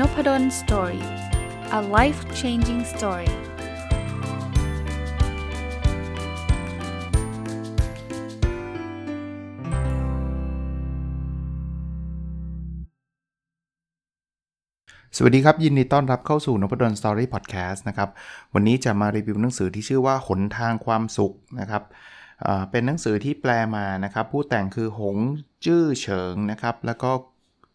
นพด ล Story a life changing story สวัสดีครับ ยินดีต้อนรับเข้าสู่นพดล Story Podcast นะครับ วันนี้จะมารีวิวหนังสือที่ชื่อว่าหนทางความสุขนะครับเป็นหนังสือที่แปลมานะครับ ผู้แต่งคือหงจื้อเฉิงนะครับ แล้วก็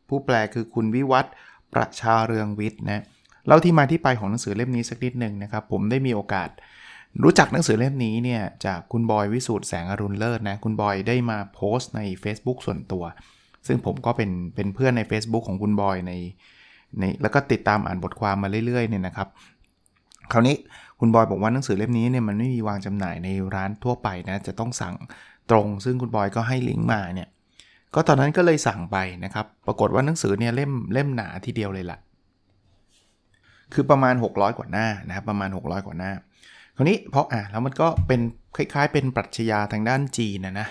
ผู้แปลคือคุณวิวัฒ ประชาเรืองวิทย์นะเล่าที่มาที่ไปของหนังสือเล่มนี้สักนิดหนึ่งนะครับ ผมได้มีโอกาส รู้จักหนังสือเล่มนี้เนี่ยจากคุณบอยวิสูตรแสงอรุณเลิศนะคุณบอยได้มาโพสต์ใน Facebook ส่วนตัว ซึ่งผมก็เป็นเป็นเพื่อนใน Facebook ของคุณบอยในในแล้วก็ติดตามอ่านบทความมาเรื่อยๆเนี่ยนะครับ คราวนี้คุณบอยบอกว่าหนังสือเล่มนี้เนี่ยมันไม่มีวางจำหน่ายในร้านทั่วไปนะจะต้องสั่งตรง ซึ่งคุณบอยก็ให้ลิงก์มาเนี่ย ก็ตอนนั้นก็เลยสั่งไปนะครับ ปรากฏว่าหนังสือเนี่ยเล่มเล่มหนาทีเดียวเลยละ่ะ คือประมาณ 600 กว่าหน้านะครับประมาณ 600 กว่าหน้า คราวนี้เพราะอะแล้วมันก็เป็นคล้ายๆ เป็นปรัชญาทางด้านจีนนะนะ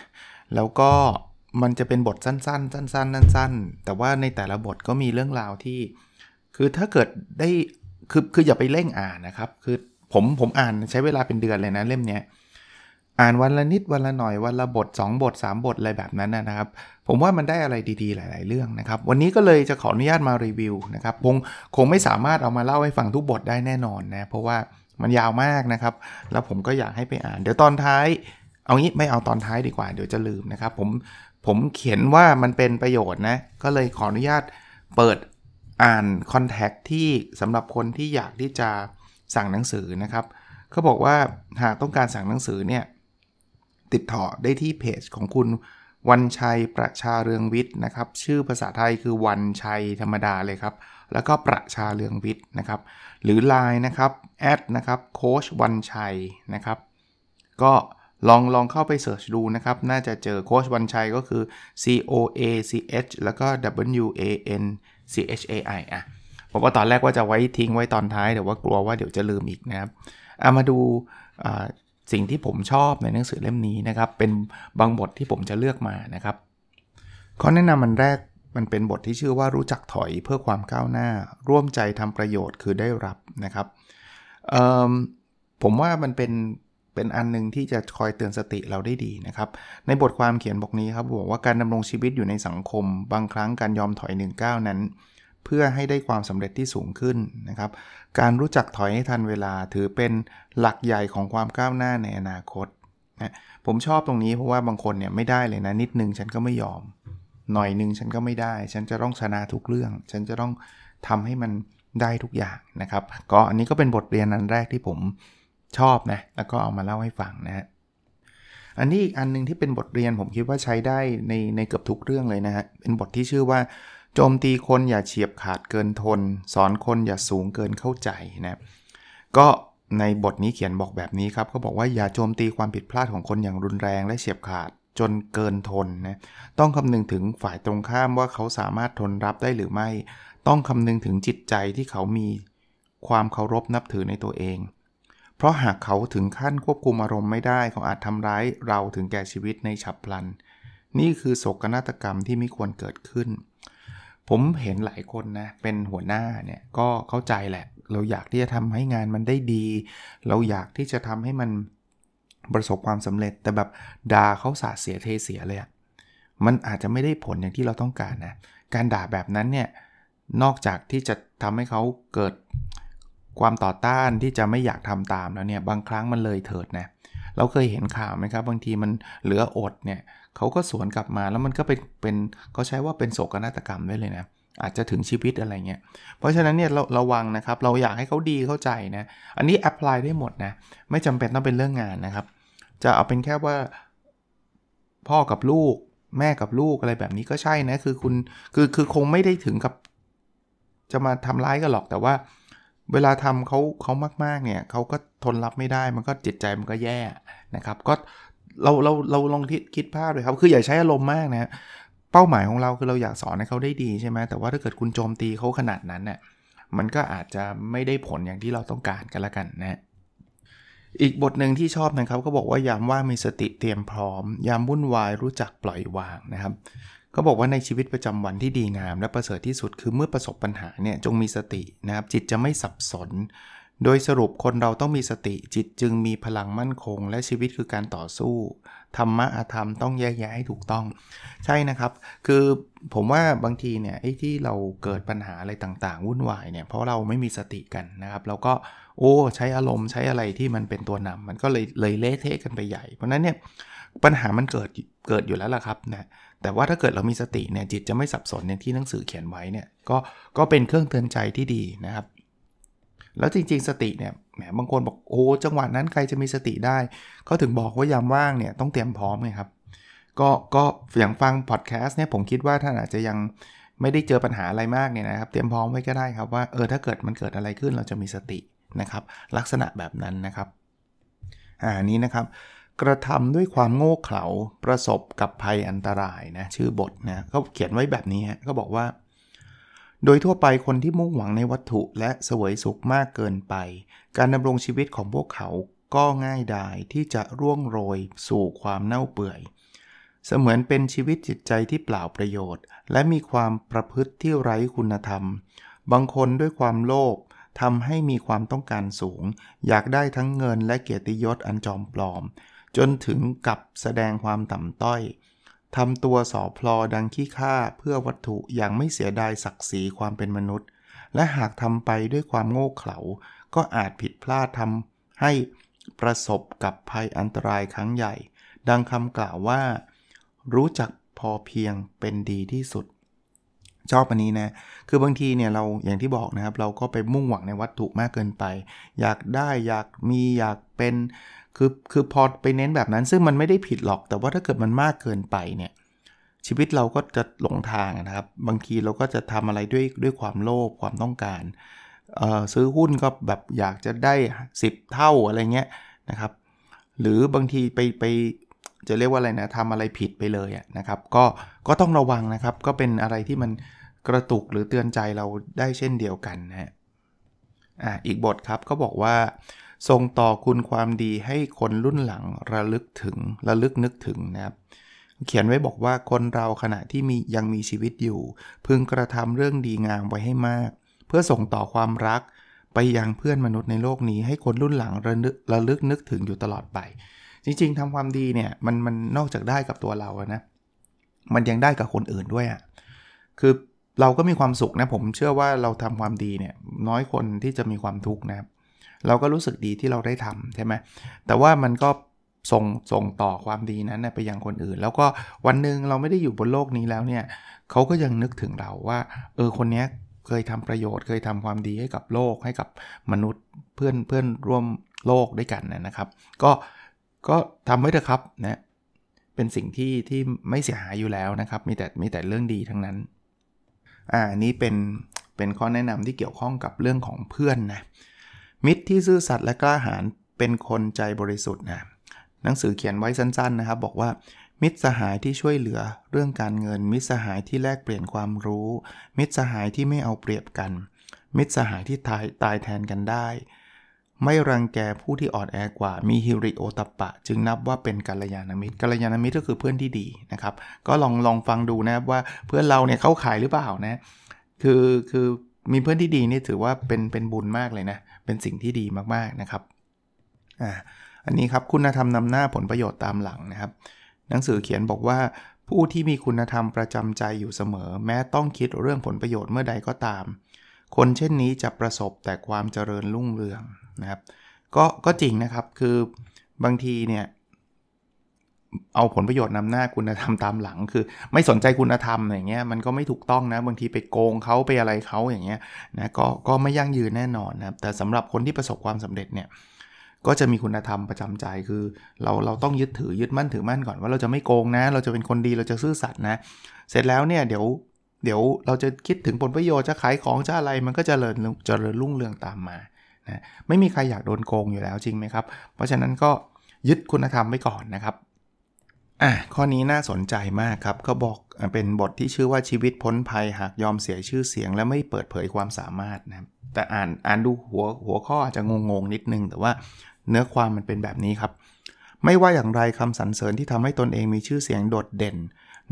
แล้วก็มันจะเป็นบทสั้นๆ สั้นๆสั้นๆ แต่ว่าในแต่ละบทก็มีเรื่องราวที่ คือถ้าเกิดได้คือคืออย่าไปเร่งอ่านนะครับ คือผมผมอ่านใช้เวลาเป็นเดือนเลยนะเล่มเนี้ย อ่านวันละนิดวันละหน่อยวันละบท 2 บท 3 บทอะไรแบบนั้นนะครับ ผมว่ามันได้อะไรดีๆ หลาย ๆ เรื่องนะครับ วันนี้ก็เลยจะขออนุญาตมารีวิวนะครับคงคงไม่สามารถเอามาเล่าให้ฟังทุกบทได้แน่นอนนะเพราะว่ามันยาวมากนะครับ แล้วผมก็อยากให้ไปอ่าน เดี๋ยวตอนท้าย เอางี้ไม่เอาตอนท้ายดีกว่า เดี๋ยวจะลืมนะครับ ผมผมเขียนว่ามันเป็นประโยชน์นะ ก็เลยขออนุญาตเปิดอ่านคอนแทคที่สำหรับคนที่อยากที่จะสั่งหนังสือนะครับเขาบอกว่าหากต้องการสั่งหนังสือเนี่ย ติดต่อได้ที่เพจของคุณวันชัยประชาเรืองวิทย์นะครับ ชื่อภาษาไทยคือวันชัยธรรมดาเลยครับ แล้วก็ประชาเรืองวิทย์นะครับ หรือ Line นะครับแอดนะครับโค้ชวันชัยนะครับ ก็ลองลองเข้าไปเสิร์ชดูนะครับ น่าจะเจอโค้ชวันชัยก็คือ C O A C H แล้วก็ W A N C H A I อะผมว่าตอนแรกว่าจะไว้ทิ้งไว้ตอนท้ายแต่ว่ากลัวว่าเดี๋ยวจะลืมอีกนะครับเอามาดู สิ่งที่ผมชอบในหนังสือเล่มนี้นะครับ เป็นบางบทที่ผมจะเลือกมานะครับข้อแนะนำมันแรกมันเป็นบทที่ชื่อว่ารู้จักถอยเพื่อความก้าวหน้า ร่วมใจทำประโยชน์คือได้รับนะครับผมว่ามันเป็นเป็นอันนึงที่จะคอยเตือนสติเราได้ดีนะครับ ในบทความเขียนบอกนี้ครับบอกว่าการดำรงชีวิตอยู่ในสังคม บางครั้งการยอมถอยหนึ่งก้าวนั้น เพื่อให้ได้ความสำเร็จที่สูงขึ้นนะครับ การรู้จักถอยให้ทันเวลาถือเป็นหลักใหญ่ของความก้าวหน้าในอนาคตนะผมชอบตรงนี้เพราะว่าบางคนเนี่ยไม่ได้เลยนะนิดนึงฉันก็ไม่ยอม หน่อยนึงฉันก็ไม่ได้ ฉันจะต้องชนะทุกเรื่อง ฉันจะต้องทำให้มันได้ทุกอย่างนะครับ ก็อันนี้ก็เป็นบทเรียนอันแรกที่ผมชอบนะแล้วก็เอามาเล่าให้ฟังนะฮะอันนี้อีกอันนึงที่เป็นบทเรียนผมคิดว่าใช้ได้ในในเกือบทุกเรื่องเลยนะฮะเป็นบทที่ชื่อว่า โจมตีคนอย่าเฉียบขาดเกินทน สอนคนอย่าสูงเกินเข้าใจนะก็ในบทนี้เขียนบอกแบบนี้ครับเขาบอกว่าอย่าโจมตีความผิดพลาดของคนอย่างรุนแรงและเฉียบขาดจนเกินทนนะต้องคำนึงถึงฝ่ายตรงข้ามว่าเขาสามารถทนรับได้หรือไม่ ต้องคำนึงถึงจิตใจที่เขามีความเคารพนับถือในตัวเอง เพราะหากเขาถึงขั้นควบคุมอารมณ์ไม่ได้เขาอาจทำร้ายเราถึงแก่ชีวิตในฉับพลัน นี่คือโศกนาฏกรรมที่ไม่ควรเกิดขึ้น ผมเห็นหลายคนนะ เป็นหัวหน้าเนี่ยก็เข้าใจแหละ เราอยากที่จะทำให้งานมันได้ดี เราอยากที่จะทำให้มันประสบความสำเร็จ แต่แบบด่าเขาสาเสียเทเสียเลยอะมันอาจจะไม่ได้ผลอย่างที่เราต้องการนะ การด่าแบบนั้นเนี่ย นอกจากที่จะทำให้เขาเกิดความต่อต้านที่จะไม่อยากทำตามแล้วเนี่ย บางครั้งมันเลยเถิดนะเเราเคยเห็นข่าวไหมครับ บางทีมันเหลืออดเนี่ยเขาก็สวนกลับมาแล้วมันก็เป็นเป็นเขาใช้ว่าเป็นโศกนาฏกรรมได้เลยนะอาจจะถึงชีวิตอะไรเงี้ย เพราะฉะนั้นเนี่ยเราระวังนะครับ เราอยากให้เขาดีเข้าใจนะ อันนี้แอพพลายได้หมดนะ ไม่จำเป็นต้องเป็นเรื่องงานนะครับ จะเอาเป็นแค่ว่า พ่อกับลูก แม่กับลูกอะไรแบบนี้ก็ใช่นะ คือคุณคือคือคงไม่ได้ถึงกับ จะมาทำร้ายกันหรอกแต่ว่า เวลาทำเขาเขามากๆเนี่ยเขาก็ทนรับไม่ได้มันก็จิตใจมันก็แย่นะครับ ก็เราเราเราลองคิดภาพเลยครับ คืออย่าใช้อารมณ์มากนะเป้าหมายของเราคือเราอยากสอนให้เขาได้ดีใช่ไหมแต่ว่าถ้าเกิดคุณโจมตีเขาขนาดนั้นเนี่ยมันก็อาจจะไม่ได้ผลอย่างที่เราต้องการกันละกันนะอีกบทหนึ่งที่ชอบนะครับก็บอกว่ายามว่ามีสติเตรียมพร้อม ยามวุ่นวายรู้จักปล่อยวางนะครับ เขาบอกว่าในชีวิตประจำวันที่ดีงาม และประเสริฐที่สุดคือเมื่อประสบปัญหาเนี่ยจงมีสตินะครับจิตจะไม่สับสน โดยสรุปคนเราต้องมีสติจิตจึงมีพลังมั่นคง และชีวิตคือการต่อสู้ธรรมะอาธรรมต้องแยกแยะให้ถูกต้อง ใช่นะครับ คือผมว่าบางทีเนี่ยไอ้ที่เราเกิดปัญหาอะไรต่างๆ วุ่นวายเนี่ยเพราะเราไม่มีสติกันนะครับเราก็โอ้ใช้อารมณ์ใช้อะไรที่มันเป็นตัวนำมันก็เลยเลยเละเทะกันไปใหญ่ เพราะนั้นเนี่ยปัญหามันเกิดเกิดอยู่แล้วล่ะครับนะ แต่ว่าถ้าเกิดเรามีสติเนี่ยจิตจะไม่สับสนอย่างที่หนังสือเขียนไว้เนี่ยก็ก็เป็นเครื่องเตือนใจที่ดีนะครับ แล้วจริงๆ สติเนี่ยแหมบางคนบอกโอ้จังหวะนั้นใครจะมีสติได้เขาถึงบอกว่ายามว่างเนี่ยต้องเตรียมพร้อมไงครับก็ก็อย่างฟังพอดแคสต์เนี่ยผมคิดว่าท่านอาจจะยังไม่ได้เจอปัญหาอะไรมากเนี่ยนะครับ เตรียมพร้อมไว้ก็ได้ครับว่าเออถ้าเกิดมันเกิดอะไรขึ้นเราจะมีสตินะครับ ลักษณะแบบนั้นนะครับอ่านี้นะครับ กระทำด้วยความโง่เขลาประสบกับภัยอันตรายนะชื่อบทนะเขาเขียนไว้แบบนี้ฮะเขาบอกว่า โดยทั่วไปคนที่มุ่งหวังในวัตถุและสวยสุขมากเกินไป การดำรงชีวิตของพวกเขาก็ง่ายดายที่จะร่วงโรยสู่ความเน่าเปื่อย เสมือนเป็นชีวิตจิตใจที่เปล่าประโยชน์ และมีความประพฤติที่ไร้คุณธรรม บางคนด้วยความโลภทำให้มีความต้องการสูง อยากได้ทั้งเงินและเกียรติยศอันจอมปลอม จนถึงกับแสดงความต่ำต้อยทำตัวสอพลอดังขี้ข้าเพื่อวัตถุอย่างไม่เสียดายศักดิ์ศรีความเป็นมนุษย์ และหากทำไปด้วยความโง่เขลา ก็อาจผิดพลาดทำให้ประสบกับภัยอันตรายครั้งใหญ่ ดังคำกล่าวว่า รู้จักพอเพียงเป็นดีที่สุด ชอบอันนี้นะ คือบางทีเนี่ยเราอย่างที่บอกนะครับ เราก็ไปมุ่งหวังในวัตถุมากเกินไป อยากได้อยากมีอยากเป็น คือคือพอไปเน้นแบบนั้นซึ่งมันไม่ได้ผิดหรอก แต่ว่าถ้าเกิดมันมากเกินไปเนี่ยชีวิตเราก็จะหลงทางนะครับ บางทีเราก็จะทำอะไรด้วยด้วยความโลภความต้องการซื้อหุ้นก็แบบอยากจะได้ 10 เท่าอะไรเงี้ยนะครับ หรือบางทีไปไปจะเรียกว่าอะไรนะทำอะไรผิดไปเลยนะครับ ก็ก็ต้องระวังนะครับ ก็เป็นอะไรที่มันกระตุกหรือเตือนใจเราได้เช่นเดียวกันนะฮะอ่าอีกบทครับก็บอกว่า ส่งต่อคุณความดีให้คนรุ่นหลังระลึกถึงระลึกนึกถึงนะครับเขียนไว้บอกว่าคนเราขณะที่มียังมีชีวิตอยู่ พึงกระทำเรื่องดีงามไว้ให้มาก เพื่อส่งต่อความรักไปยังเพื่อนมนุษย์ในโลกนี้ให้คนรุ่นหลังระลึกระลึกนึกถึงอยู่ตลอดไป จริง ๆทำความดีเนี่ยมันมันนอกจากได้กับตัวเรานะมันยังได้กับคนอื่นด้วยอะ่ะคือเราก็มีความสุขนะผมเชื่อว่าเราทำความดีเนี่ยน้อยคนที่จะมีความทุกข์นะครับ เราก็รู้สึกดีที่เราได้ทำใช่ไหมแต่ว่ามันก็ส่งส่งต่อความดีนั้นไปยังคนอื่น แล้วก็วันหนึ่งเราไม่ได้อยู่บนโลกนี้แล้วเนี่ยเขาก็ยังนึกถึงเราว่า เออคนนี้เคยทำประโยชน์ เคยทำความดีให้กับโลกให้กับมนุษย์เพื่อนเพื่อนร่วมโลกด้วยกันนะครับ ก็ก็ทำไว้เถอะครับนะเป็นสิ่งที่ที่ไม่เสียหายอยู่แล้วนะครับ มีแต่มีแต่เรื่องดีทั้งนั้นอ่านี้เป็นเป็นข้อแนะนำที่เกี่ยวข้องกับเรื่องของเพื่อนนะ มิตรที่ซื่อสัตย์และกล้าหาญเป็นคนใจบริสุทธิ์นะหนังสือเขียนไว้สั้นๆนะครับ บอกว่า มิตรสหายที่ช่วยเหลือเรื่องการเงิน มิตรสหายที่แลกเปลี่ยนความรู้ มิตรสหายที่ไม่เอาเปรียบกัน มิตรสหายที่ตายตายแทนกันได้ ไม่รังแกผู้ที่อ่อนแอกว่ามีฮิริโอตปะ จึงนับว่าเป็นกัลยาณมิตรกัลยาณมิตรก็คือเพื่อนที่ดีนะครับ ก็ลองลองฟังดูนะครับว่าเพื่อนเราเนี่ยเข้าขายหรือเปล่านะคือคือมีเพื่อนที่ดีนี่ถือว่าเป็นเป็นบุญมากเลยนะเเป็นสิ่งที่ดีมากๆนะครับอ่าอันนี้ครับคุณธรรมนำหน้าผลประโยชน์ตามหลังนะครับ หนังสือเขียนบอกว่าผู้ที่มีคุณธรรมประจำใจอยู่เสมอ แม้ต้องคิดเรื่องผลประโยชน์เมื่อใดก็ตาม คนเช่นนี้จะประสบแต่ความเจริญรุ่งเรืองนะครับ ก็ก็จริงนะครับคือบางทีเนี่ย เอาผลประโยชน์นำหน้าคุณธรรมตามหลัง คือ ไม่สนใจคุณธรรมอย่างเงี้ยมันก็ไม่ถูกต้องนะบางทีไปโกงเขาไปอะไรเขาอย่างเงี้ยนะก็ก็ไม่ยั่งยืนแน่นอนนะแต่สำหรับคนที่ประสบความสำเร็จเนี่ยก็จะมีคุณธรรมประจำใจคือเราเราต้องยึดถือยึดมั่นถือมั่นก่อนว่าเราจะไม่โกงนะ เราจะเป็นคนดีเราจะซื่อสัตย์นะ เสร็จแล้วเนี่ยเดี๋ยวเดี๋ยวเราจะคิดถึงผลประโยชน์จะขายของจะอะไรมันก็จะเจริญเจริญรุ่งเรืองตามมานะไม่มีใครอยากโดนโกงอยู่แล้วจริงไหมครับ เพราะฉะนั้นก็ยึดคุณธรรมไว้ก่อนนะครับ อะข้อนี้น่าสนใจมากครับเขาบอกเป็นบทที่ชื่อว่าชีวิตพ้นภัยหากยอมเสียชื่อเสียง และไม่เปิดเผยความสามารถนะครับแต่อ่านอ่านดูหัวหัวข้ออาจจะงงๆนิดนึง แต่ว่าเนื้อความมันเป็นแบบนี้ครับ ไม่ว่าอย่างไรคำสรรเสริญที่ทำให้ตนเองมีชื่อเสียงโดดเด่น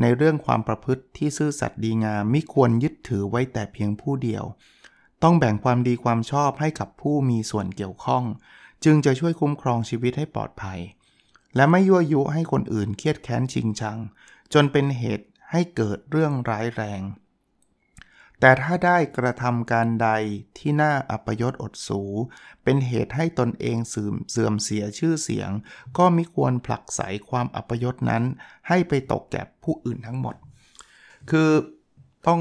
ในเรื่องความประพฤติที่ซื่อสัตย์ดีงามไม่ควรยึดถือไว้แต่เพียงผู้เดียว ต้องแบ่งความดีความชอบให้กับผู้มีส่วนเกี่ยวข้อง จึงจะช่วยคุ้มครองชีวิตให้ปลอดภัย และไม่ยั่วยุให้คนอื่นเครียดแค้นชิงชัง จนเป็นเหตุให้เกิดเรื่องร้ายแรง แต่ถ้าได้กระทำการใดที่น่าอัปยศอดสู เป็นเหตุให้ตนเองเสื่อมเสียชื่อเสียง ก็ม่ควรผลักไสความอัปยศนั้น ให้ไปตกแก่ผู้อื่นทั้งหมด คือต้อง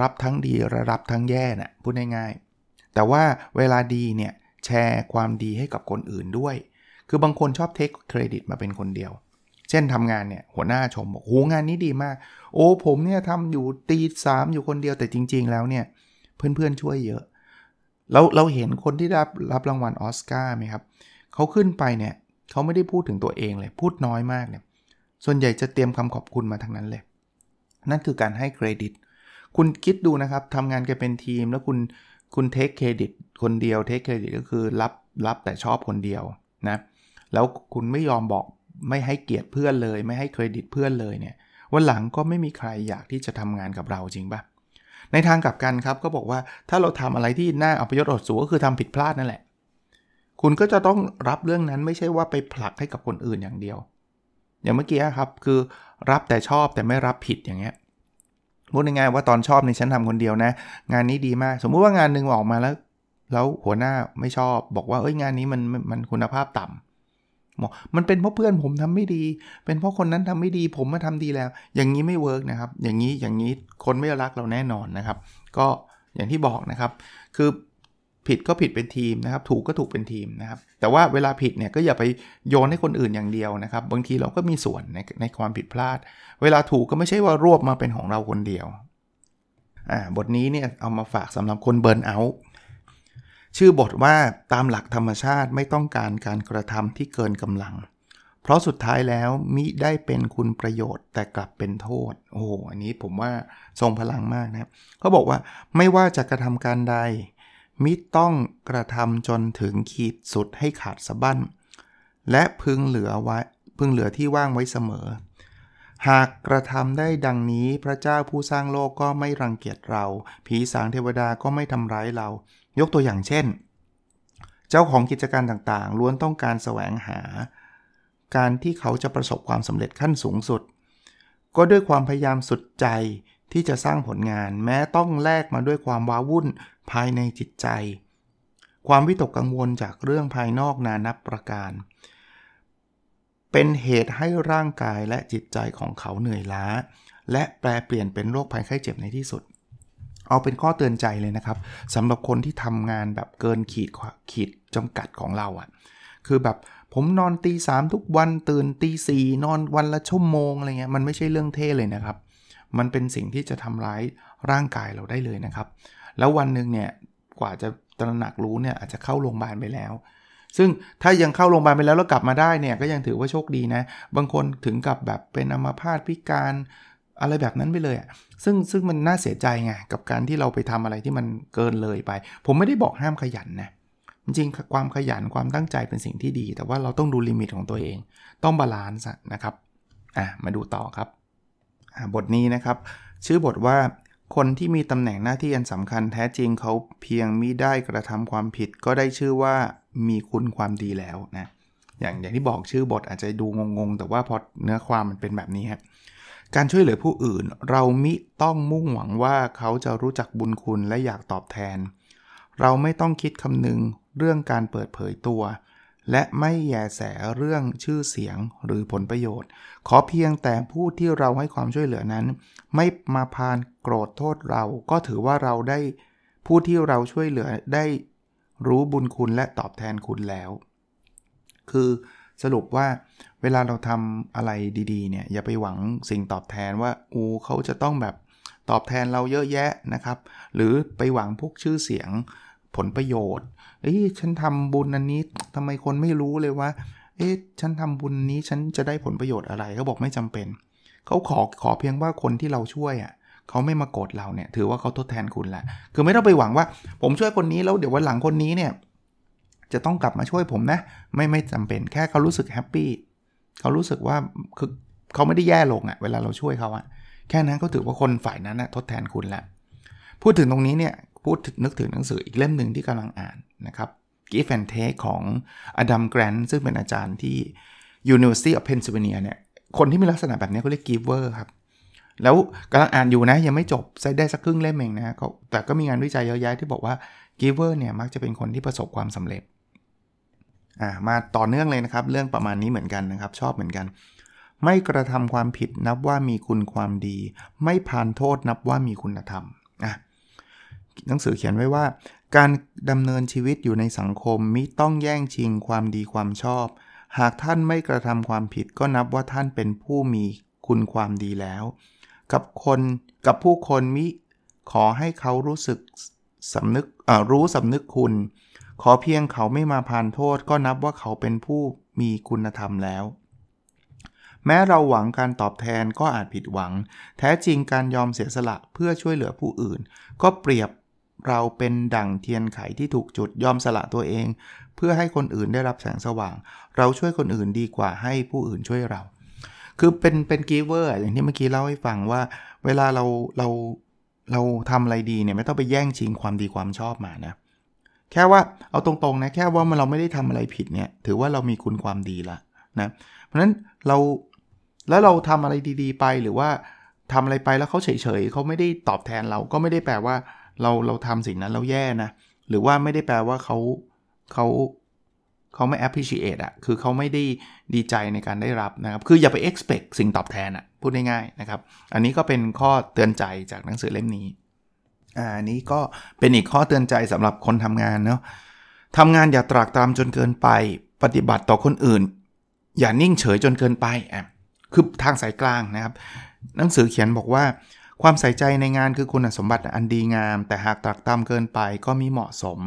รับทั้งดีและรับทั้งแย่นะ่ะพูดง่ายๆแต่ว่าเวลาดีเนี่ยแชร์ความดีให้กับคนอื่นด้วย คือบางคนชอบเทคเครดิตมาเป็นคนเดียว เช่นทำงานเนี่ยหัวหน้าชมบอกโอ้งานนี้ดีมาก โอ้ผมเนี่ยทำอยู่ตีสามอยู่คนเดียวแต่จริง ๆ แล้วเนี่ยเพื่อนๆช่วยเยอะเราเราเห็นคนที่รับรับรางวัลออสการ์ไหมครับเขาขึ้นไปเนี่ยเขาไม่ได้พูดถึงตัวเองเลยพูดน้อยมากเนี่ยส่วนใหญ่จะเตรียมคำขอบคุณมาทั้งนั้นเลย นั่นคือการให้เครดิต คุณคิดดูนะครับทำงานกันเป็นทีมแล้วคุณคุณเทคเครดิตคนเดียวเทคเครดิตก็คือรับรับแต่ชอบคนเดียวนะ แล้วคุณไม่ยอมบอกไม่ให้เกียรติเพื่อนเลย ไม่ให้เครดิตเพื่อนเลยเนี่ยวันหลังก็ไม่มีใครอยากที่จะทำงานกับเราจริงปะในทางกลับกันครับก็บอกว่าถ้าเราทำอะไรที่น่าอัปยศอดสูก็คือทำผิดพลาดนั่นแหละ คุณก็จะต้องรับเรื่องนั้นไม่ใช่ว่าไปผลักให้กับคนอื่นอย่างเดียว อย่างเมื่อกี้ครับคือรับแต่ชอบแต่ไม่รับผิดอย่างเงี้ยพูดง่ายๆว่าตอนชอบเนี่ยฉันทำคนเดียวนะ งานนี้ดีมาก สมมุติว่างานหนึ่งออกมาแล้ว แล้วหัวหน้าไม่ชอบบอกว่าเอ้ยงานนี้มันมันคุณภาพต่ำ บอกมันเป็นเพราะเพื่อนผมทำไม่ดี เป็นเพราะคนนั้นทำไม่ดี ผมมาทำดีแล้ว อย่างนี้ไม่ work นะครับ อย่างนี้อย่างนี้คนไม่รักเราแน่นอนนะครับ ก็อย่างที่บอกนะครับ คือผิดก็ผิดเป็นทีมนะครับ ถูกก็ถูกเป็นทีมนะครับ แต่ว่าเวลาผิดเนี่ยก็อย่าไปโยนให้คนอื่นอย่างเดียวนะครับ บางทีเราก็มีส่วนในในความผิดพลาด เวลาถูกก็ไม่ใช่ว่ารวบมาเป็นของเราคนเดียว อ่า บทนี้เนี่ยเอามาฝากสำหรับคนเบิร์นเอาท์ ชื่อบทว่าตามหลักธรรมชาติไม่ต้องการการกระทำที่เกินกำลัง เพราะสุดท้ายแล้วมิได้เป็นคุณประโยชน์ แต่กลับเป็นโทษ โอ้โหอันนี้ผมว่าทรงพลังมากนะเขาบอกว่าไม่ว่าจะกระทำการใด มิต้องกระทำจนถึงขีดสุดให้ขาดสะบั้น และพึงเหลือไว้พึงเหลือที่ว่างไว้เสมอ หากกระทำได้ดังนี้พระเจ้าผู้สร้างโลกก็ไม่รังเกียจเรา ผีสางเทวดาก็ไม่ทำร้ายเรา ยกตัวอย่างเช่น เจ้าของกิจการต่างๆ ล้วนต้องการแสวงหา การที่เขาจะประสบความสำเร็จขั้นสูงสุด ก็ด้วยความพยายามสุดใจที่จะสร้างผลงานแม้ต้องแลกมาด้วยความว้าวุ่นภายในจิตใจ ความวิตกกังวลจากเรื่องภายนอกนานับประการ เป็นเหตุให้ร่างกายและจิตใจของเขาเหนื่อยล้า และแปลเปลี่ยนเป็นโรคภัยไข้เจ็บในที่สุด เอาเป็นข้อเตือนใจเลยนะครับสำหรับคนที่ทำงานแบบเกินขีดขีดจำกัดของเราอะ่ะคือแบบผมนอนตีสามทุกวันตื่นตีสี่นอนวันละชั่วโมงอะไรเงี้ยมันไม่ใช่เรื่องเท่เลยนะครับ มันเป็นสิ่งที่จะทำร้ายร่างกายเราได้เลยนะครับ แล้ววันหนึ่งเนี่ยกว่าจะตระหนักรู้เนี่ยอาจจะเข้าโรงพยาบาลไปแล้ว ซึ่งถ้ายังเข้าโรงพยาบาลไปแล้วแล้วกลับมาได้เนี่ยก็ยังถือว่าโชคดีนะ บางคนถึงกับแบบเป็นอัมพาตพิการ อะไรแบบนั้นไปเลยอะซึ่งซึ่งมันน่าเสียใจไงกับการที่เราไปทำอะไรที่มันเกินเลยไป ผมไม่ได้บอกห้ามขยันนะจริงๆความขยันความตั้งใจเป็นสิ่งที่ดี แต่ว่าเราต้องดู limit ของตัวเอง ต้อง balance นะครับอะมาดูต่อครับบทนี้นะครับ ชื่อบทว่าคนที่มีตำแหน่งหน้าที่อันสำคัญแท้จริงเขาเพียงมิได้กระทำความผิด ก็ได้ชื่อว่ามีคุณความดีแล้วนะอย่างอย่างที่บอกชื่อบทอาจจะดูงงๆ แต่ว่าพอเนื้อความมันเป็นแบบนี้ครับ การช่วยเหลือผู้อื่น เรามิต้องมุ่งหวังว่าเขาจะรู้จักบุญคุณและอยากตอบแทน เราไม่ต้องคิดคำนึงเรื่องการเปิดเผยตัว และไม่แยแสเรื่องชื่อเสียงหรือผลประโยชน์ ขอเพียงแต่ผู้ที่เราให้ความช่วยเหลือนั้น ไม่มาพานโกรธโทษเราก็ถือว่าเราได้ผู้ที่เราช่วยเหลือได้รู้บุญคุณและตอบแทนคุณแล้ว คือ สรุปว่าเวลาเราทำอะไรดีๆเนี่ยอย่าไปหวังสิ่งตอบแทนว่าอูเขาจะต้องแบบตอบแทนเราเยอะแยะนะครับ หรือไปหวังพวกชื่อเสียงผลประโยชน์เอ้ยฉันทำบุญอันนี้ทำไมคนไม่รู้เลยว่าเอ๊ะฉันทำบุญนี้ฉันจะได้ผลประโยชน์อะไรเขาบอกไม่จำเป็นเขาขอขอเพียงว่าคนที่เราช่วยอะ่ะเขาไม่มาโกรธเราเนี่ยถือว่าเขาทดแทนคุณแหละคือไม่ต้องไปหวังว่า ผมช่วยคนนี้แล้วเดี๋ยววันหลังคนนี้เนี่ย จะต้องกลับมาช่วยผมนะ ไม่ไม่จำเป็นแค่เขารู้สึกแฮปปี้เขารู้สึกว่าคือเขาไม่ได้แย่ลงอะ่ะเวลาเราช่วยเขาอะ่ะแค่นั้นก็ถือว่าคนฝ่ายนั้นนะทดแทนคุณแล้วพูดถึงตรงนี้เนี่ยพูดนึกถึงหนังสืออีกเล่มหนึ่งที่กำลังอ่านนะครับ Give and Take ของอดัมแกรนซึ่งเป็นอาจารย์ที่ University of Pennsylvania เนี่ยคนที่มีลักษณะแบบนี้เขาเรียก giver ครับแล้วกำลังอ่านอยู่นะยังไม่จบใช้ได้สักครึ่งเล่มเองนะแต่ก็มีงานวิจัยเยอะแยะที่บอกว่า giver เนี่ยมักจะเป็นคนที่ประสบความสำเร็จ อ่ามาต่อเนื่องเลยนะครับ เรื่องประมาณนี้เหมือนกันนะครับ ชอบเหมือนกัน ไม่กระทำความผิดนับว่ามีคุณความดี ไม่ผ่านโทษนับว่ามีคุณธรรมอะหนังสือเขียนไว้ว่า การดำเนินชีวิตอยู่ในสังคมมิต้องแย่งชิงความดีความชอบ หากท่านไม่กระทำความผิดก็นับว่าท่านเป็นผู้มีคุณความดีแล้ว กับคนกับผู้คนมิขอให้เขารู้สึกสำนึกรู้สำนึกคุณ ขอเพียงเขาไม่มาพานโทษก็นับว่าเขาเป็นผู้มีคุณธรรมแล้ว แม้เราหวังการตอบแทนก็อาจผิดหวัง แท้จริงการยอมเสียสละเพื่อช่วยเหลือผู้อื่น ก็เปรียบเราเป็นดั่งเทียนไขที่ถูกจุดยอมสละตัวเอง เพื่อให้คนอื่นได้รับแสงสว่าง เราช่วยคนอื่นดีกว่าให้ผู้อื่นช่วยเรา คือเป็นเป็นกีเวอร์อย่างที่เมื่อกี้เล่าให้ฟังว่า เวลาเราเราเราทำอะไรดีเนี่ยไม่ต้องไปแย่งชิงความดีความชอบมานะ แค่ว่าเอาตรงๆนะแค่ว่าเราไม่ได้ทำอะไรผิดเนี่ยถือว่าเรามีคุณความดีละนะเพราะฉะนั้นเราแล้วเราทำอะไรดีๆ ไปหรือว่าทำอะไรไปแล้วเขาเฉยๆเขาไม่ได้ตอบแทนเราก็ไม่ได้แปลว่าเราเราทำสิ่งนั้นเราแย่นะหรือว่าไม่ได้แปลว่าเขาเขาเขาไม่ appreciate อะคือเขาไม่ได้ดีใจในการได้รับนะครับ คืออย่าไป expect สิ่งตอบแทนอะพูดง่ายๆนะครับ อันนี้ก็เป็นข้อเตือนใจจากหนังสือเล่มนี้ อ่าอันนี้ก็เป็นอีกข้อเตือนใจสำหรับคนทำงานเนาะทำงานอย่าตรากตรำจนเกินไป ปฏิบัติต่อคนอื่น อย่านิ่งเฉยจนเกินไปอะคือทางสายกลางนะครับ หนังสือเขียนบอกว่า ความใส่ใจในงานคือคุณสมบัติอันดีงาม แต่หากตรักตามเกินไปก็มีเหมาะสม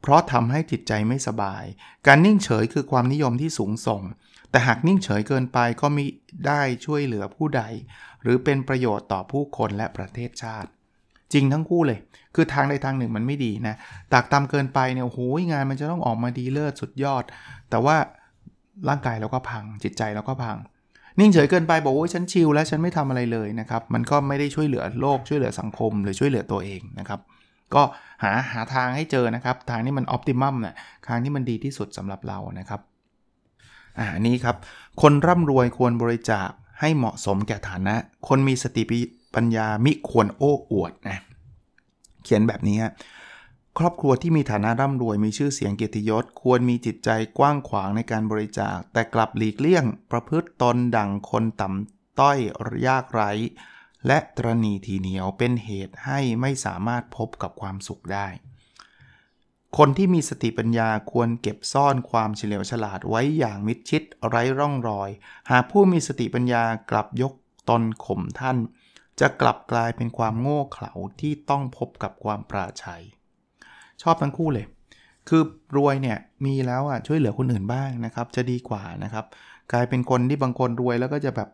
เพราะทำให้จิตใจไม่สบาย การนิ่งเฉยคือความนิยมที่สูงส่ง แต่หากนิ่งเฉยเกินไปก็มิได้ช่วยเหลือผู้ใด หรือเป็นประโยชน์ต่อผู้คนและประเทศชาติ จริงทั้งคู่เลย คือทางใดทางหนึ่งมันไม่ดีนะตากตามเกินไปเนี่ยโอ้โหงานมันจะต้องออกมาดีเลิศสุดยอด แต่ว่าร่างกายเราก็พัง จิตใจเราก็พัง นิ่งเฉยเกินไปบอกว่าฉันชิลแล้วฉันไม่ทำอะไรเลยนะครับ มันก็ไม่ได้ช่วยเหลือโลกช่วยเหลือสังคม หรือช่วยเหลือตัวเองนะครับก็หาหาทางให้เจอนะครับ ทางที่มันออพติมัมนี่ยทางที่มันดีที่สุดสำหรับเรานะครับอ่านี้ครับ คนร่ำรวยควรบริจาคให้เหมาะสมแก่ฐานะ คนมีสติ ปัญญามิควรโอ้อวดนะเขียนแบบนี้ครอบครัวที่มีฐานะร่ำรวยมีชื่อเสียงเกียรติยศ ควรมีจิตใจกว้างขวางในการบริจาค แต่กลับหลีกเลี่ยง ประพฤติตนดังคนต่ำต้อยยากไร้ และตรณีทีเหนียวเป็นเหตุให้ไม่สามารถพบกับความสุขได้ คนที่มีสติปัญญาควรเก็บซ่อนความเฉลียวฉลาดไว้อย่างมิดชิดไร้ร่องรอย หากผู้มีสติปัญญากลับยกตนข่มท่าน จะกลับกลายเป็นความโง่เขลาที่ต้องพบกับความปราชัย ชอบทั้งคู่เลย คือรวยเนี่ยมีแล้วอะช่วยเหลือคนอื่นบ้างนะครับ จะดีกว่านะครับ กลายเป็นคนที่บางคนรวยแล้วก็จะแบบ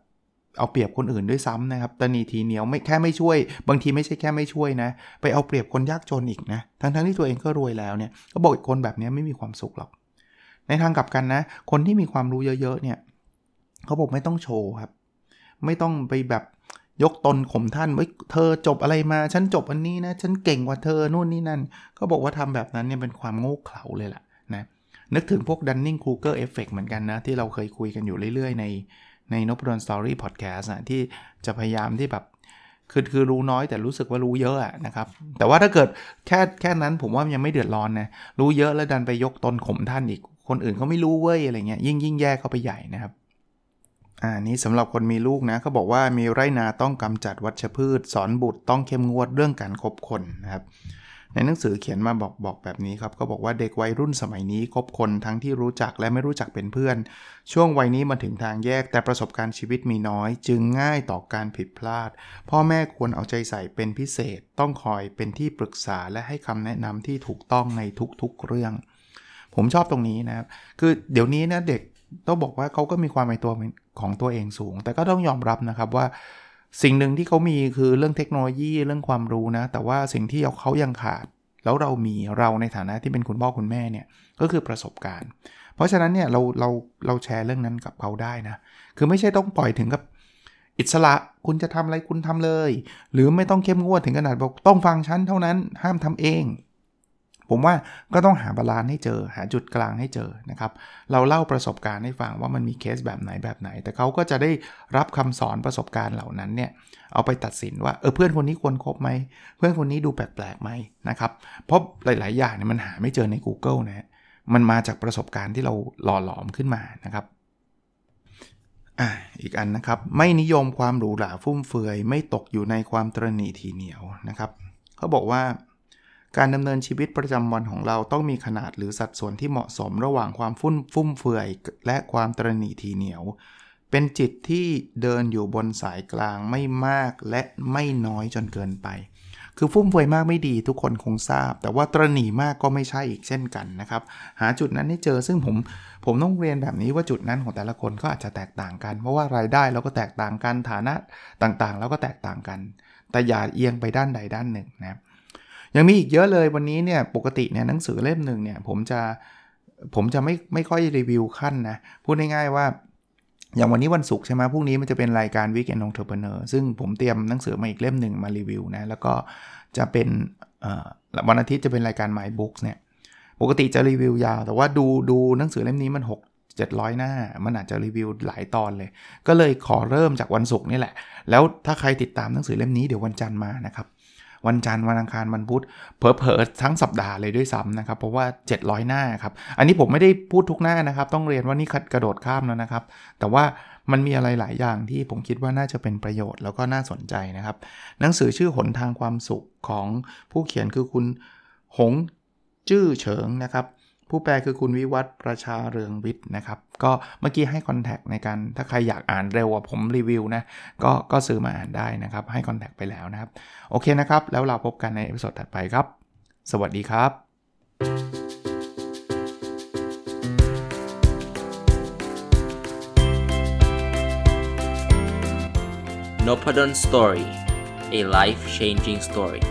เอาเปรียบคนอื่นด้วยซ้ำนะครับตนีทีเหนียวไม่แค่ไม่ช่วย บางทีไม่ใช่แค่ไม่ช่วยนะ ไปเอาเปรียบคนยากจนอีกนะ ทั้งทั้งที่ตัวเองก็รวยแล้วเนี่ย ก็บอกคนแบบนี้ไม่มีความสุขหรอก ในทางกลับกันนะ คนที่มีความรู้เยอะๆเนี่ยเขาบอกไม่ต้องโชว์ครับ ไม่ต้องไปแบบ ยกตนข่มท่านไว้เธอจบอะไรมา ฉันจบอันนี้นะ ฉันเก่งกว่าเธอนู่นนี่นั่น เขาบอกว่าทำแบบนั้นเนี่ยเป็นความโง่เขลาเลยล่ะนะนึกถึงพวก Dunning Kruger Effect เหมือนกันนะ ที่เราเคยคุยกันอยู่เรื่อยๆ ในในนบดอนสตอรี่พอดแคสต์ที่จะพยายามที่แบบคือคือรู้น้อยแต่รู้สึกว่ารู้เยอะอะนะครับ แต่ว่าถ้าเกิดแค่แค่นั้นผมว่ายังไม่เดือดร้อนนะรู้เยอะแล้วดันไปยกตนข่มท่านอีก คนอื่นเขาไม่รู้เว้ยอะไรเงี้ยยิ่งยิ่งแย่เข้าไปใหญ่นะครับ อ่านี้สำหรับคนมีลูกนะเขาบอกว่ามีไรนาต้องกำจัดวัชพืช สอนบุตรต้องเข้มงวดเรื่องการคบคนนะครับในหนังสือเขียนมาบอกบอกแบบนี้ครับก็บอกว่าเด็กวัยรุ่นสมัยนี้คบคนทั้งที่รู้จักและไม่รู้จักเป็นเพื่อน ช่วงวัยนี้มาถึงทางแยกแต่ประสบการณ์ชีวิตมีน้อย จึงง่ายต่อการผิดพลาด พ่อแม่ควรเอาใจใส่เป็นพิเศษ ต้องคอยเป็นที่ปรึกษาและให้คำแนะนำที่ถูกต้องในทุกๆเรื่อง ผมชอบตรงนี้นะครับคือเดี๋ยวนี้นะเด็ก ต้องบอกว่าเขาก็มีความเป็นตัวของตัวเองสูง แต่ก็ต้องยอมรับนะครับว่า สิ่งหนึ่งที่เขามีคือเรื่องเทคโนโลยีเรื่องความรู้นะ แต่ว่าสิ่งที่เขายังขาด แล้วเรามีเราในฐานะที่เป็นคุณพ่อคุณแม่เนี่ยก็คือประสบการณ์ เพราะฉะนั้นเนี่ยเราเราเราแชร์เรื่องนั้นกับเขาได้นะ คือไม่ใช่ต้องปล่อยถึงกับอิสระคุณจะทำอะไรคุณทำเลย หรือไม่ต้องเข้มงวดถึงขนาดบอกต้องฟังฉันเท่านั้นห้ามทำเอง ผมว่าก็ต้องหา balance ให้เจอ หาจุดกลางให้เจอนะครับ เราเล่าประสบการณ์ให้ฟังว่ามันมีเคสแบบไหนแบบไหน แต่เขาก็จะได้รับคำสอนประสบการณ์เหล่านั้นเนี่ยเอาไปตัดสินว่าเออเพื่อนคนนี้ควรคบไหมเพื่อนคนนี้ดูแปลกๆไหมนะครับเพราะหลาย ๆ อย่างเนี่ยมันหาไม่เจอใน Google นะ มันมาจากประสบการณ์ที่เราหล่อหลอมขึ้นมานะครับอ่าอีกอันนะครับไม่นิยมความหรูหราฟุ่มเฟือย ไม่ตกอยู่ในความตรณีทีเหนียวนะครับเขาบอกว่า การดำเนินชีวิตประจำวันของเราต้องมีขนาดหรือสัดส่วนที่เหมาะสมระหว่างความฟุ่มฟุ่มเฟือยและความตรณีทีเหนียว เป็นจิตที่เดินอยู่บนสายกลางไม่มากและไม่น้อยจนเกินไป คือฟุ่มเฟือยมากไม่ดีทุกคนคงทราบ แต่ว่าตรณีมากก็ไม่ใช่อีกเช่นกันนะครับ หาจุดนั้นให้เจอซึ่งผมผมต้องเรียนแบบนี้ว่าจุดนั้นของแต่ละคนก็อาจจะแตกต่างกัน เพราะว่ารายได้เราก็แตกต่างกันฐานะต่างๆแล้วก็แตกต่างกัน แต่อย่าเอียงไปด้านใดด้านหนึ่งนะครับ ยังมีอีกเยอะเลยวันนี้เนี่ยปกติเนี่ยหนังสือเล่มหนึ่งเนี่ยผมจะผมจะไม่ไม่ค่อยรีวิวขั้นนะพูดง่ายๆว่า อย่างวันนี้วันศุกร์ใช่ไหมพรุ่งนี้มันจะเป็นรายการ Weekend Entrepreneur ซึ่งผมเตรียมหนังสือมาอีกเล่มหนึ่งมารีวิวนะแล้วก็จะเป็นวันอาทิตย์จะเป็นรายการ My Books เนี่ยปกติจะรีวิวยาว แต่ว่าดูดูหนังสือเล่มนี้มัน 6 700 หน้า มันอาจจะรีวิวหลายตอนเลย ก็เลยขอเริ่มจากวันศุกร์นี่แหละ แล้วถ้าใครติดตามหนังสือเล่มนี้เดี๋ยววันจันทร์มานะครับ วันจันทร์วันอังคารวันพุธเผลอๆทั้งสัปดาห์เลยด้วยซ้ำนะครับ เพราะว่า 700 หน้าครับ อันนี้ผมไม่ได้พูดทุกหน้านะครับ ต้องเรียนว่านี่กระโดดข้ามแล้วนะครับ แต่ว่ามันมีอะไรหลายอย่างที่ผมคิดว่าน่าจะเป็นประโยชน์แล้วก็น่าสนใจนะครับ หนังสือชื่อหนทางความสุขของผู้เขียนคือคุณหงจื้อเฉิงนะครับ ผู้แปลคือคุณวิวัฒประชาเรืองวิทย์นะครับ ก็เมื่อกี้ให้ contact ในการถ้าใครอยากอ่านเร็วกว่าผมรีวิวนะ ก็ก็ซื้อมาอ่านได้นะครับ ให้ contact ไปแล้วนะครับ โอเคนะครับ แล้วเราพบกันใน episode ถัดไปครับ สวัสดีครับ n o p a d o n Story a life changing story